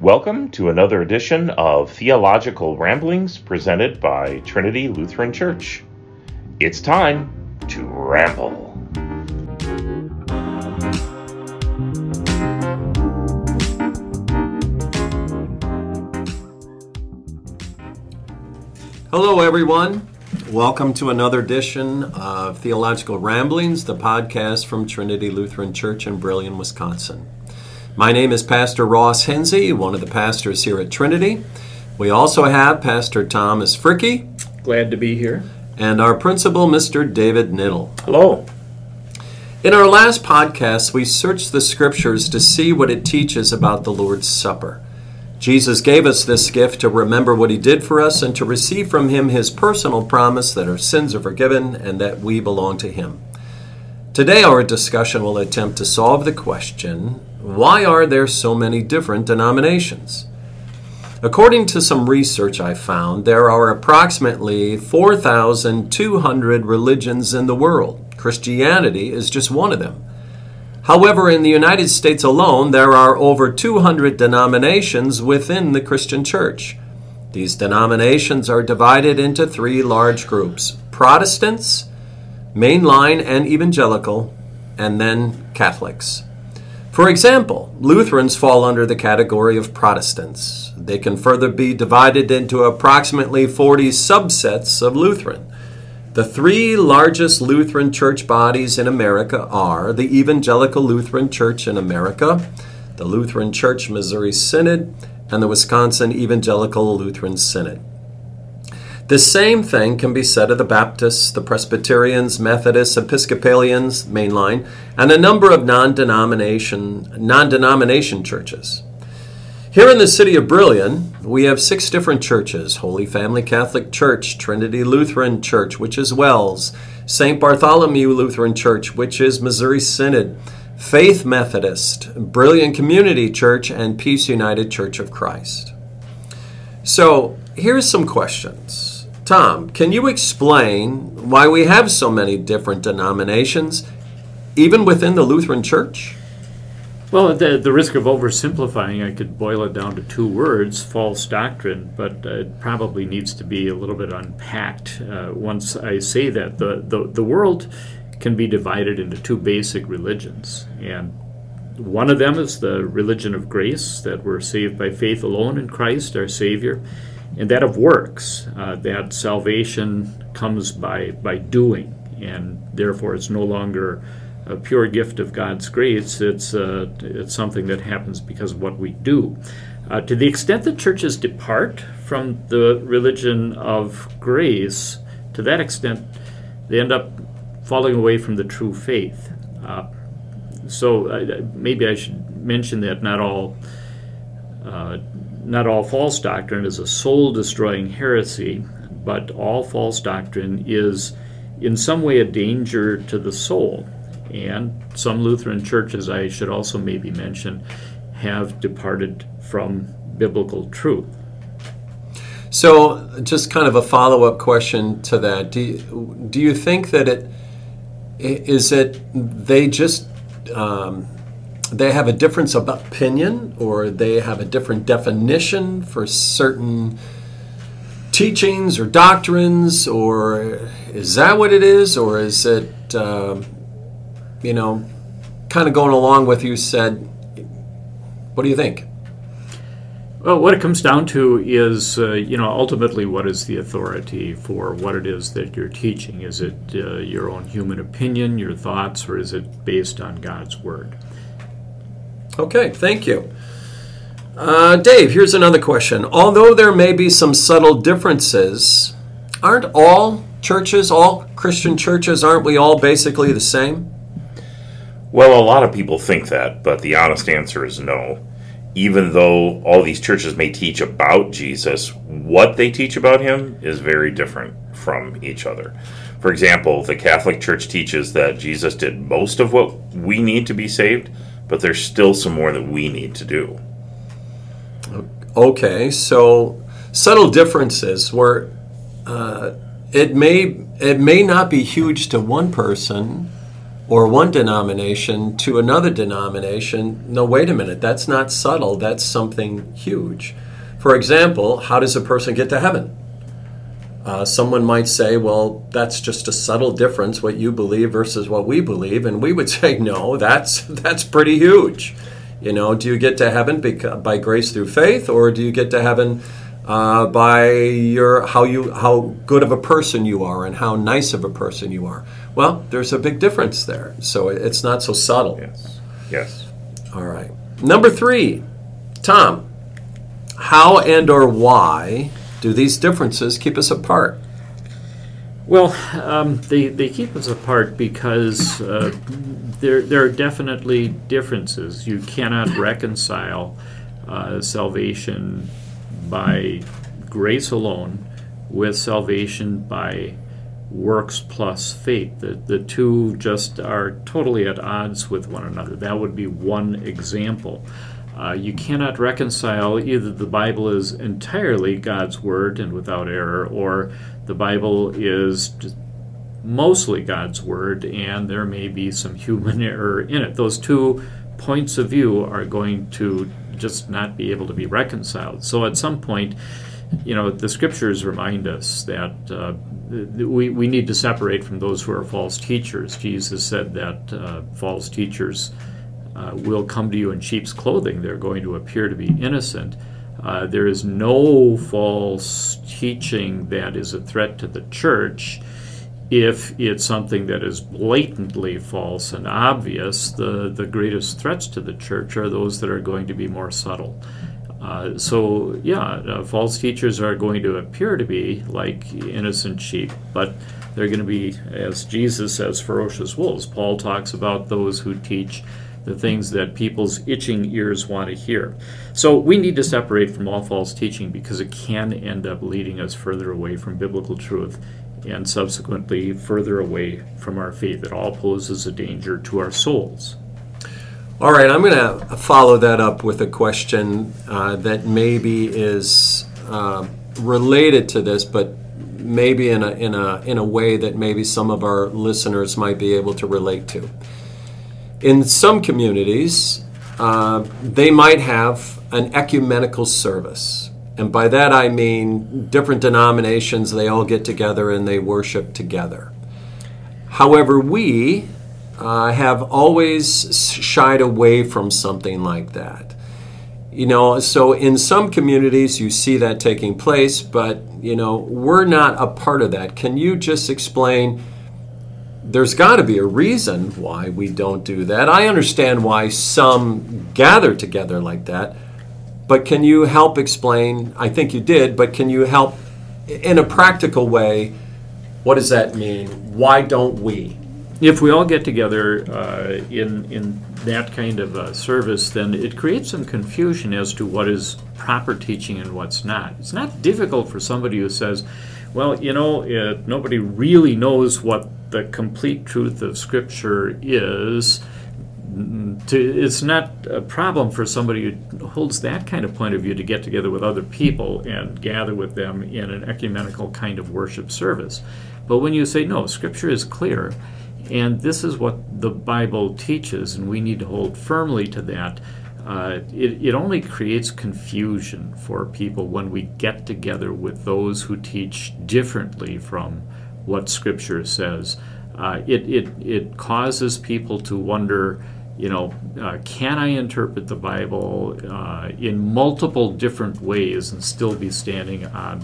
Welcome to another edition of Theological Ramblings presented by Trinity Lutheran Church. It's time to ramble. Hello, everyone. Welcome to another edition of Theological Ramblings, the podcast from Trinity Lutheran Church in Brillion, Wisconsin. My name is Pastor Ross Henzi, one of the pastors here at Trinity. We also have Pastor Thomas Fricke. Glad to be here. And our principal, Mr. David Knittel. Hello. In our last podcast, we searched the scriptures to see what it teaches about the Lord's Supper. Jesus gave us this gift to remember what he did for us and to receive from him his personal promise that our sins are forgiven and that we belong to him. Today, our discussion will attempt to solve the question why are there so many different denominations? According to some research I found, there are approximately 4,200 religions in the world. Christianity is just one of them. However, in the United States alone, there are over 200 denominations within the Christian church. These denominations are divided into three large groups Protestants, mainline and evangelical, and then Catholics. For example, Lutherans fall under the category of Protestants. They can further be divided into approximately 40 subsets of Lutheran. The three largest Lutheran church bodies in America are the Evangelical Lutheran Church in America, the Lutheran Church Missouri Synod, and the Wisconsin Evangelical Lutheran Synod. The same thing can be said of the Baptists, the Presbyterians, Methodists, Episcopalians, mainline, and a number of non-denomination non-denomination churches. Here in the city of Brillion, we have six different churches Holy Family Catholic Church, Trinity Lutheran Church, which is WELS, St. Bartholomew Lutheran Church, which is Missouri Synod, Faith Methodist, Brillion Community Church, and Peace United Church of Christ. So, here's some questions. Tom, can you explain why we have so many different denominations, even within the Lutheran Church? Well, at the, the risk of oversimplifying, I could boil it down to two words false doctrine, but uh, it probably needs to be a little bit unpacked uh, once I say that. The, the, the world can be divided into two basic religions, and one of them is the religion of grace, that we're saved by faith alone in Christ, our Savior and that of works, uh, that salvation comes by, by doing, and therefore it's no longer a pure gift of God's grace, it's, uh, it's something that happens because of what we do. Uh, to the extent that churches depart from the religion of grace, to that extent, they end up falling away from the true faith. Uh, so maybe I should mention that not all uh, not all false doctrine is a soul destroying heresy, but all false doctrine is in some way a danger to the soul. And some Lutheran churches, I should also maybe mention, have departed from biblical truth. So, just kind of a follow up question to that. Do you, do you think that it is it they just um, they have a difference of opinion or they have a different definition for certain teachings or doctrines or is that what it is or is it uh, you know kind of going along with you said what do you think well, what it comes down to is, uh, you know, ultimately, what is the authority for what it is that you're teaching? Is it uh, your own human opinion, your thoughts, or is it based on God's word? Okay, thank you. Uh, Dave, here's another question. Although there may be some subtle differences, aren't all churches, all Christian churches, aren't we all basically the same? Well, a lot of people think that, but the honest answer is no. Even though all these churches may teach about Jesus, what they teach about him is very different from each other. For example, the Catholic Church teaches that Jesus did most of what we need to be saved but there's still some more that we need to do. Okay, so subtle differences where uh, it may it may not be huge to one person, or one denomination to another denomination, no, wait a minute, that's not subtle, that's something huge. For example, how does a person get to heaven? Uh, someone might say, well, that's just a subtle difference, what you believe versus what we believe. And we would say, no, that's, that's pretty huge. You know, do you get to heaven by grace through faith, or do you get to heaven uh, by your how you how good of a person you are and how nice of a person you are? Well, there's a big difference there, so it's not so subtle. Yes. Yes. All right. Number three, Tom. How and or why do these differences keep us apart? Well, um, they, they keep us apart because uh, there, there are definitely differences. You cannot reconcile uh, salvation by grace alone with salvation by works plus faith. The, the two just are totally at odds with one another. That would be one example. Uh, you cannot reconcile either the Bible is entirely God's Word and without error, or the Bible is mostly God's Word and there may be some human error in it. Those two points of view are going to just not be able to be reconciled. So at some point, you know, the scriptures remind us that uh, we, we need to separate from those who are false teachers. Jesus said that uh, false teachers uh, will come to you in sheep's clothing. They're going to appear to be innocent. Uh, there is no false teaching that is a threat to the church. If it's something that is blatantly false and obvious, the, the greatest threats to the church are those that are going to be more subtle. Uh, so, yeah, uh, false teachers are going to appear to be like innocent sheep, but they're going to be, as Jesus says, ferocious wolves. Paul talks about those who teach the things that people's itching ears want to hear. So we need to separate from all false teaching because it can end up leading us further away from biblical truth and subsequently further away from our faith. It all poses a danger to our souls. All right, I'm going to follow that up with a question uh, that maybe is uh, related to this, but maybe in a, in, a, in a way that maybe some of our listeners might be able to relate to in some communities, uh, they might have an ecumenical service. And by that I mean different denominations, they all get together and they worship together. However, we uh, have always shied away from something like that. You know, so in some communities you see that taking place, but, you know, we're not a part of that. Can you just explain? There's got to be a reason why we don't do that. I understand why some gather together like that, but can you help explain? I think you did, but can you help in a practical way? What does that mean? Why don't we? If we all get together uh, in in that kind of service, then it creates some confusion as to what is proper teaching and what's not. It's not difficult for somebody who says, "Well, you know, nobody really knows what the complete truth of Scripture is. To, it's not a problem for somebody who holds that kind of point of view to get together with other people and gather with them in an ecumenical kind of worship service. But when you say, no, Scripture is clear, and this is what the Bible teaches, and we need to hold firmly to that, uh, it, it only creates confusion for people when we get together with those who teach differently from what Scripture says. Uh, it, it, it causes people to wonder, you know, uh, can I interpret the Bible uh, in multiple different ways and still be standing on,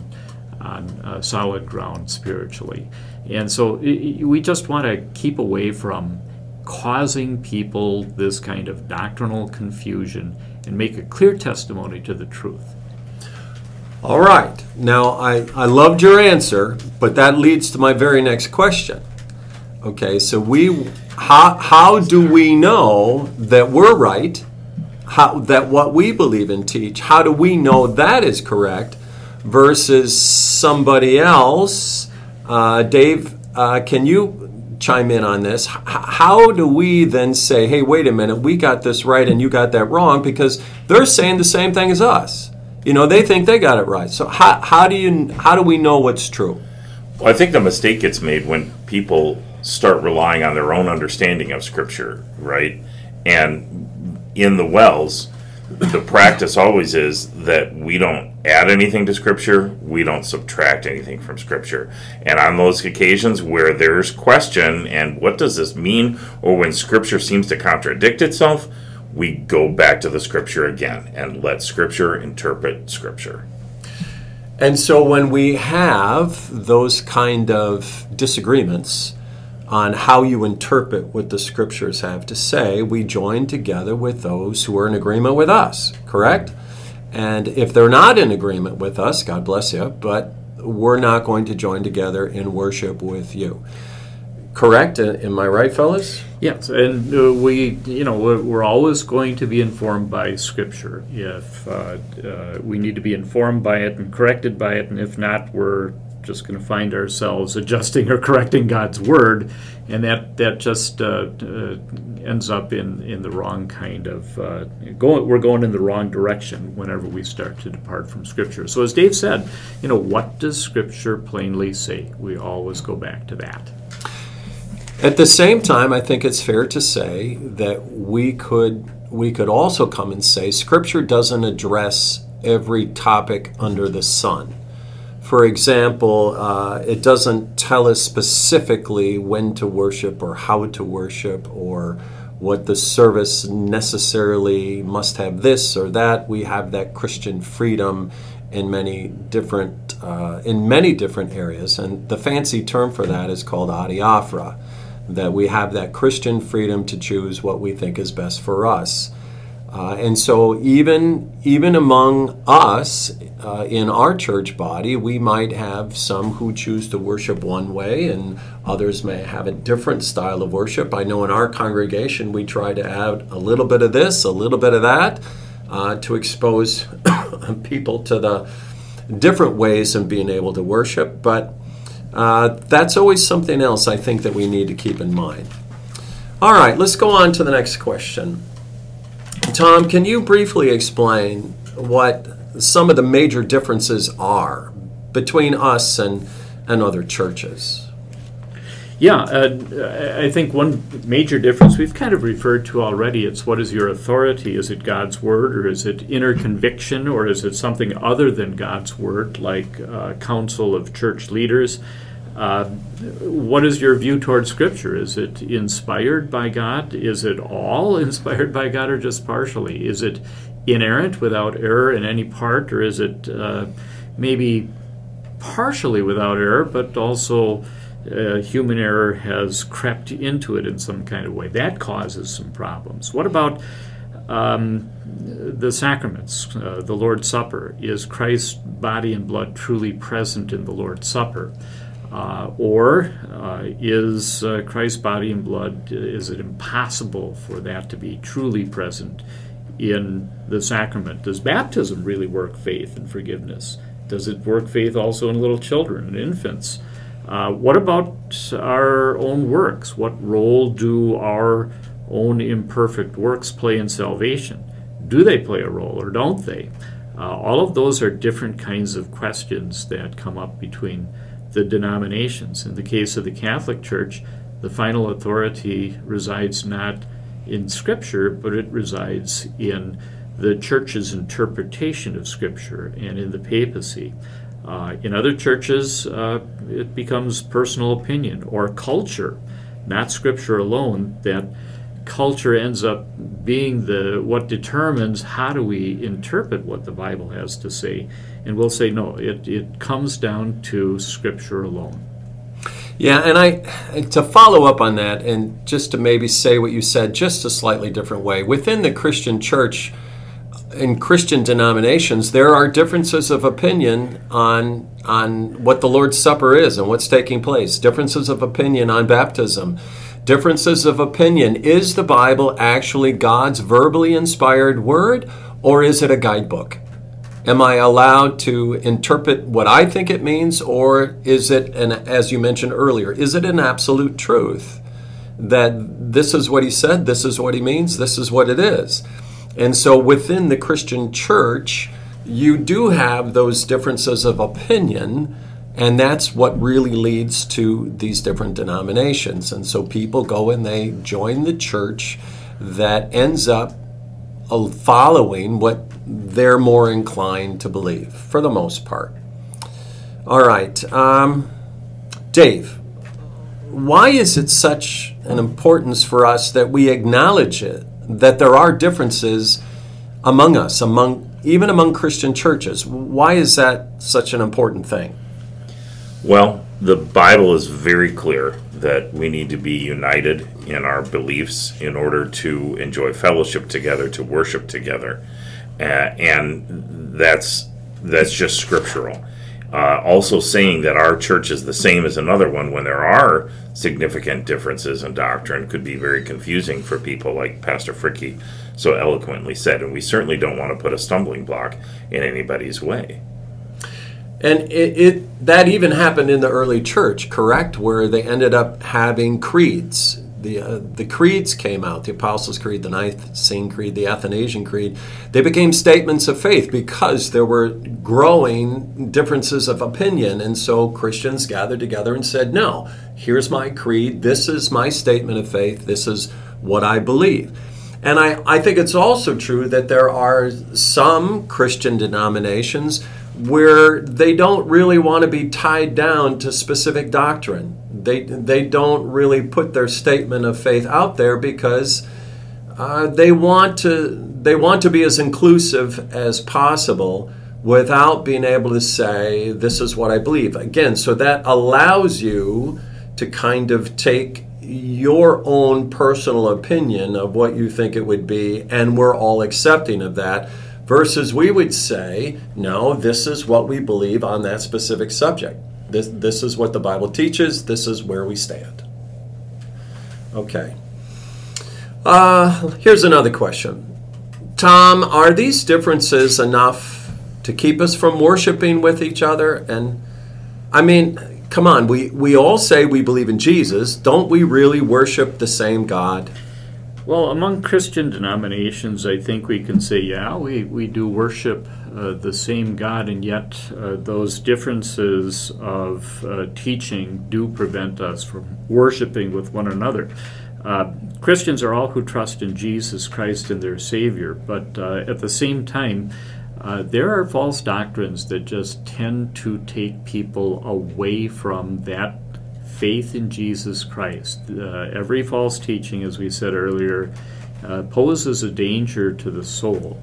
on solid ground spiritually? And so it, we just want to keep away from causing people this kind of doctrinal confusion and make a clear testimony to the truth. All right. Now, I, I loved your answer, but that leads to my very next question. Okay, so we how, how do we know that we're right? How, that what we believe and teach, how do we know that is correct versus somebody else? Uh, Dave, uh, can you chime in on this? How do we then say, hey, wait a minute, we got this right and you got that wrong because they're saying the same thing as us? You know, they think they got it right. So how, how do you how do we know what's true? Well, I think the mistake gets made when people start relying on their own understanding of Scripture, right? And in the WELS, the practice always is that we don't add anything to Scripture, we don't subtract anything from Scripture. And on those occasions where there's question and what does this mean, or when Scripture seems to contradict itself, we go back to the Scripture again and let Scripture interpret Scripture. And so when we have those kind of disagreements on how you interpret what the scriptures have to say, we join together with those who are in agreement with us, correct? And if they're not in agreement with us, God bless you, but we're not going to join together in worship with you. Correct? Am I right, fellas? Yes, and uh, we, you know, we're, we're, always going to be informed by Scripture. If uh, uh, we need to be informed by it and corrected by it, and if not, we're just going to find ourselves adjusting or correcting God's Word, and that that just uh, uh, ends up in, in the wrong kind of uh, going. We're going in the wrong direction whenever we start to depart from Scripture. So, as Dave said, you know, what does Scripture plainly say? We always go back to that. At the same time, I think it's fair to say that we could we could also come and say Scripture doesn't address every topic under the sun. For example, uh, it doesn't tell us specifically when to worship or how to worship or what the service necessarily must have this or that. We have that Christian freedom in many different uh, in many different areas, and the fancy term for that is called adiaphora that we have that Christian freedom to choose what we think is best for us. Uh, and so, even even among us uh, in our church body, we might have some who choose to worship one way, and others may have a different style of worship. I know in our congregation, we try to add a little bit of this, a little bit of that, uh, to expose people to the different ways of being able to worship. But uh, that's always something else I think that we need to keep in mind. All right, let's go on to the next question. Tom, can you briefly explain what some of the major differences are between us and, and other churches? Yeah, uh, I think one major difference we've kind of referred to already. It's what is your authority? Is it God's word, or is it inner conviction, or is it something other than God's word, like uh, council of church leaders? Uh, what is your view towards Scripture? Is it inspired by God? Is it all inspired by God, or just partially? Is it inerrant without error in any part, or is it uh, maybe partially without error, but also uh, human error has crept into it in some kind of way. That causes some problems. What about um, the sacraments, uh, the Lord's Supper? Is Christ's body and blood truly present in the Lord's Supper? Uh, or uh, is uh, Christ's body and blood, is it impossible for that to be truly present in the sacrament? Does baptism really work faith and forgiveness? Does it work faith also in little children and infants? Uh, what about our own works? What role do our own imperfect works play in salvation? Do they play a role or don't they? Uh, all of those are different kinds of questions that come up between the denominations. In the case of the Catholic Church, the final authority resides not in Scripture, but it resides in the Church's interpretation of Scripture and in the papacy. Uh, in other churches, uh, it becomes personal opinion or culture, not scripture alone. That culture ends up being the what determines how do we interpret what the Bible has to say, and we'll say no. It it comes down to scripture alone. Yeah, and I to follow up on that, and just to maybe say what you said, just a slightly different way within the Christian church in Christian denominations, there are differences of opinion on on what the Lord's Supper is and what's taking place. Differences of opinion on baptism. Differences of opinion. Is the Bible actually God's verbally inspired word, or is it a guidebook? Am I allowed to interpret what I think it means, or is it, an, as you mentioned earlier, is it an absolute truth that this is what he said, this is what he means, this is what it is? And so within the Christian church, you do have those differences of opinion And that's what really leads to these different denominations. And so people go and they join the church that ends up uh, following what they're more inclined to believe, for the most part. All right. Um, Dave, why is it such an importance for us that we acknowledge it, that there are differences among us, among even among Christian churches? Why is that such an important thing? Well, the Bible is very clear that we need to be united in our beliefs in order to enjoy fellowship together, to worship together, uh, and that's that's just scriptural. Uh, also, saying that our church is the same as another one when there are significant differences in doctrine could be very confusing for people, like Pastor Fricke so eloquently said. And we certainly don't want to put a stumbling block in anybody's way. And it, it, that even happened in the early church, correct? Where they ended up having creeds. The, uh, the creeds came out the Apostles' Creed, the Nicene Creed, the Athanasian Creed. They became statements of faith because there were growing differences of opinion. And so Christians gathered together and said, No, here's my creed. This is my statement of faith. This is what I believe. And I, I think it's also true that there are some Christian denominations where they don't really want to be tied down to specific doctrine. They, they don't really put their statement of faith out there because uh, they want to they want to be as inclusive as possible without being able to say this is what I believe. Again, so that allows you to kind of take your own personal opinion of what you think it would be, and we're all accepting of that versus we would say, no, this is what we believe on that specific subject. This, this is what the Bible teaches, this is where we stand. Okay. Uh, here's another question. Tom, are these differences enough to keep us from worshiping with each other? And I mean, come on, we, we all say we believe in Jesus. Don't we really worship the same God? Well, among Christian denominations, I think we can say, yeah, we, we do worship uh, the same God, and yet uh, those differences of uh, teaching do prevent us from worshiping with one another. Uh, Christians are all who trust in Jesus Christ and their Savior, but uh, at the same time, there are false doctrines that just tend to take people away from that faith in Jesus Christ. Every false teaching, as we said earlier, poses a danger to the soul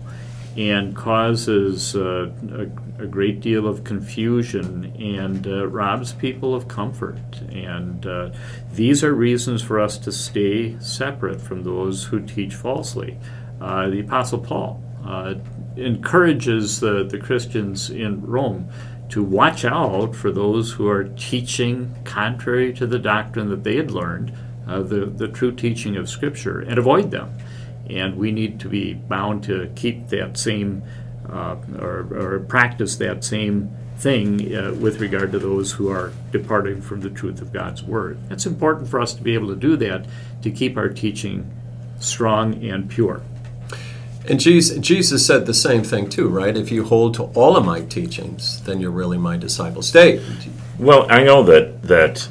and causes uh, a, a, great deal of confusion and uh, robs people of comfort. And uh, these are reasons for us to stay separate from those who teach falsely. Uh, the Apostle Paul encourages the, the Christians in Rome to watch out for those who are teaching contrary to the doctrine that they had learned, uh, the, the true teaching of Scripture, and avoid them. And we need to be bound to keep that same uh, or, or, practice that same thing uh, with regard to those who are departing from the truth of God's Word. It's important for us to be able to do that to keep our teaching strong and pure. And Jesus, Jesus said the same thing too, right? If you hold to all of my teachings, then you're really my disciple. Stay. Well, I know that that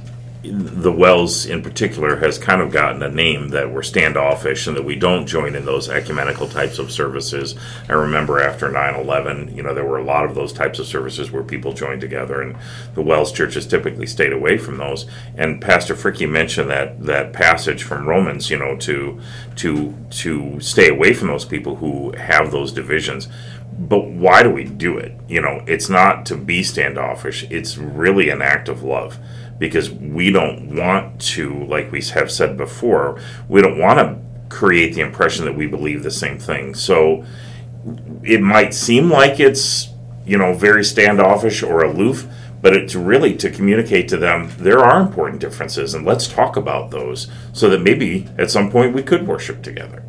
the WELS in particular has kind of gotten a name that we're standoffish and that we don't join in those ecumenical types of services. I remember after 9 11, you know, there were a lot of those types of services where people joined together, and the WELS churches typically stayed away from those. And Pastor Fricke mentioned that, that passage from Romans, you know, to, to, to stay away from those people who have those divisions but why do we do it? You know, it's not to be standoffish. It's really an act of love because we don't want to, like we have said before, we don't want to create the impression that we believe the same thing. So it might seem like it's, you know, very standoffish or aloof, but it's really to communicate to them there are important differences and let's talk about those so that maybe at some point we could worship together.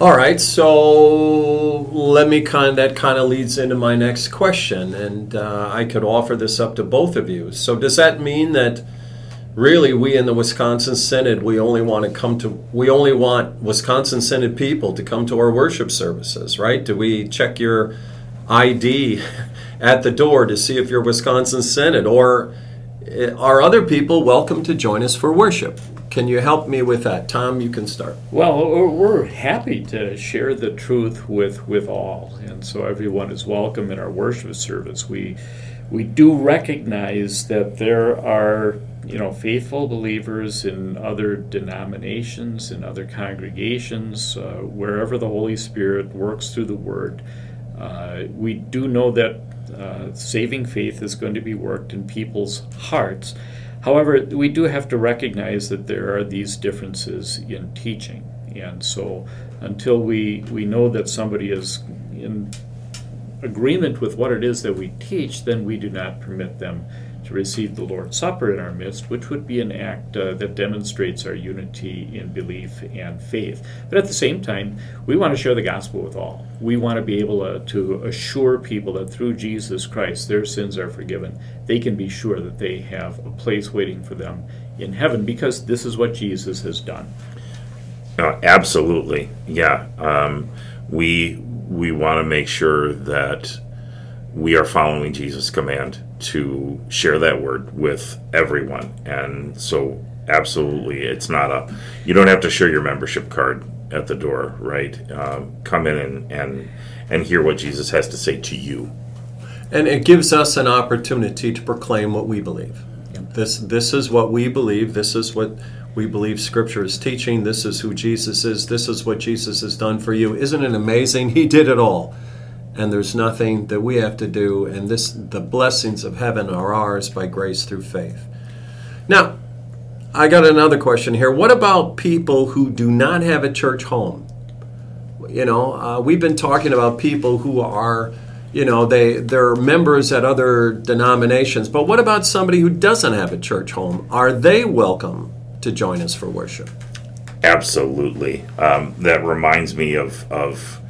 All right, so let me kind that kind of leads into my next question, and uh, I could offer this up to both of you. So, does that mean that really we in the Wisconsin Synod we only want to come to we only want Wisconsin Synod people to come to our worship services, right? Do we check your ID at the door to see if you're Wisconsin Synod, or eh, are other people welcome to join us for worship? Can you help me with that? Tom, you can start. Well, we're happy to share the truth with, with all, and so everyone is welcome in our worship service. We we do recognize that there are you know faithful believers in other denominations in other congregations uh, wherever the Holy Spirit works through the Word. Uh, we do know that uh, saving faith is going to be worked in people's hearts. However, we do have to recognize that there are these differences in teaching. And so, until we, we know that somebody is in agreement with what it is that we teach, then we do not permit them to receive the Lord's Supper in our midst, which would be an act uh, that demonstrates our unity in belief and faith. But at the same time, we want to share the gospel with all. We want to be able to, to assure people that through Jesus Christ their sins are forgiven. They can be sure that they have a place waiting for them in heaven because this is what Jesus has done. Uh, absolutely, yeah. Um, we we want to make sure that we are following Jesus' command to share that word with everyone. And so, absolutely, it's not a, you don't have to show your membership card at the door, right? Um, come in and, and, and hear what Jesus has to say to you. And it gives us an opportunity to proclaim what we believe. This, this is what we believe. This is what we believe Scripture is teaching. This is who Jesus is. This is what Jesus has done for you. Isn't it amazing? He did it all and there's nothing that we have to do and this the blessings of heaven are ours by grace through faith. Now i got another question here. What about people who do not have a church home? You know uh, we've been talking about people who are you know they they're members at other denominations but what about somebody who doesn't have a church home? Are they welcome to join us for worship? Absolutely. Um, that reminds me of of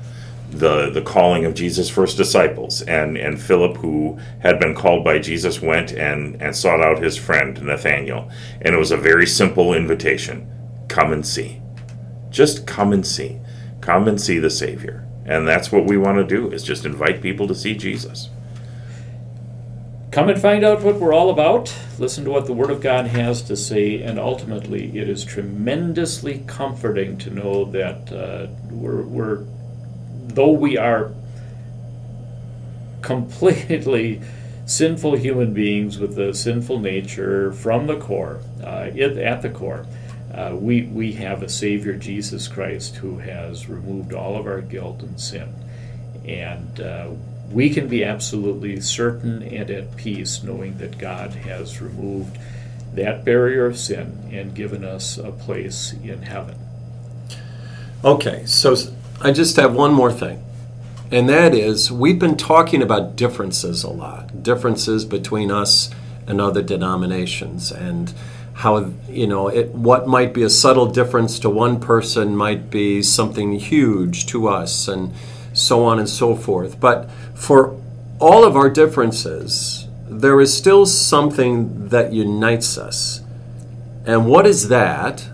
the the calling of Jesus' first disciples, and and Philip, who had been called by Jesus, went and and sought out his friend Nathaniel, and it was a very simple invitation: come and see, just come and see, come and see the Savior, and that's what we want to do is just invite people to see Jesus. Come and find out what we're all about. Listen to what the Word of God has to say, and ultimately, it is tremendously comforting to know that uh, we're, we're though we are completely sinful human beings with a sinful nature from the core, uh, at the core, uh, we, we have a Savior, Jesus Christ, who has removed all of our guilt and sin. And uh, we can be absolutely certain and at peace knowing that God has removed that barrier of sin and given us a place in heaven. Okay, so I just have one more thing. And that is, we've been talking about differences a lot, differences between us and other denominations, and how, you know, it, what might be a subtle difference to one person might be something huge to us, and so on and so forth. But for all of our differences, there is still something that unites us. And what is that?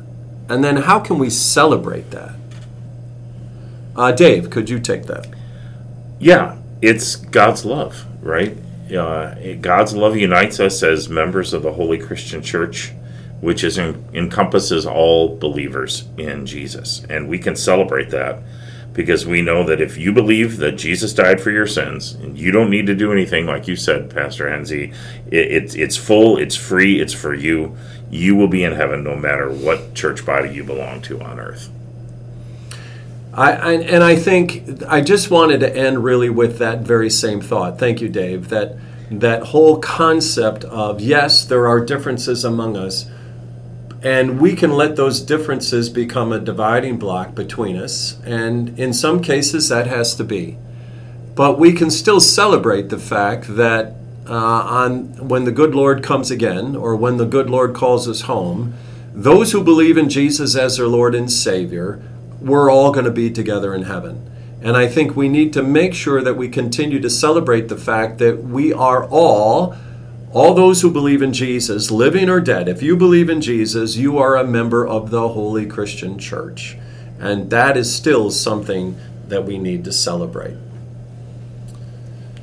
And then how can we celebrate that? Uh, Dave, could you take that? Yeah, it's God's love, right? Uh, God's love unites us as members of the Holy Christian Church, which is encompasses all believers in Jesus, and we can celebrate that because we know that if you believe that Jesus died for your sins, and you don't need to do anything, like you said, Pastor Henzi, it, it's it's full, it's free, it's for you. You will be in heaven no matter what church body you belong to on earth. I, I, and I think I just wanted to end really with that very same thought. Thank you, Dave. That that whole concept of yes, there are differences among us, and we can let those differences become a dividing block between us. And in some cases, that has to be. But we can still celebrate the fact that uh, on when the good Lord comes again, or when the good Lord calls us home, those who believe in Jesus as their Lord and Savior we're all going to be together in heaven. And I think we need to make sure that we continue to celebrate the fact that we are all, all those who believe in Jesus, living or dead. If you believe in Jesus, you are a member of the Holy Christian Church. And that is still something that we need to celebrate.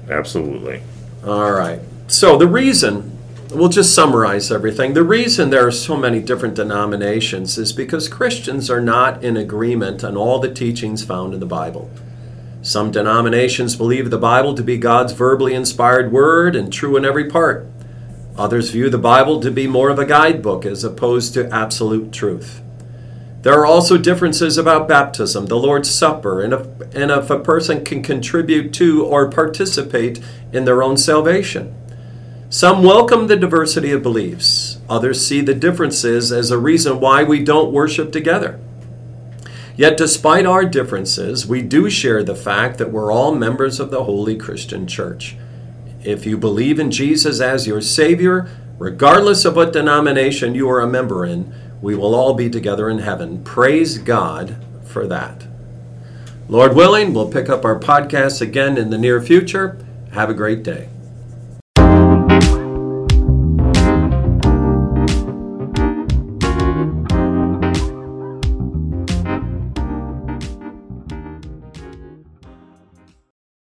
Absolutely. All right. So the reason, we'll just summarize everything. The reason there are so many different denominations is because Christians are not in agreement on all the teachings found in the Bible. Some denominations believe the Bible to be God's verbally inspired word and true in every part. Others view the Bible to be more of a guidebook as opposed to absolute truth. There are also differences about baptism, the Lord's Supper, and if, and if a person can contribute to or participate in their own salvation. Some welcome the diversity of beliefs, others see the differences as a reason why we don't worship together. Yet, despite our differences, we do share the fact that we're all members of the Holy Christian Church. If you believe in Jesus as your Savior, regardless of what denomination you are a member in, we will all be together in heaven. Praise God for that. Lord willing, we'll pick up our podcast again in the near future. Have a great day.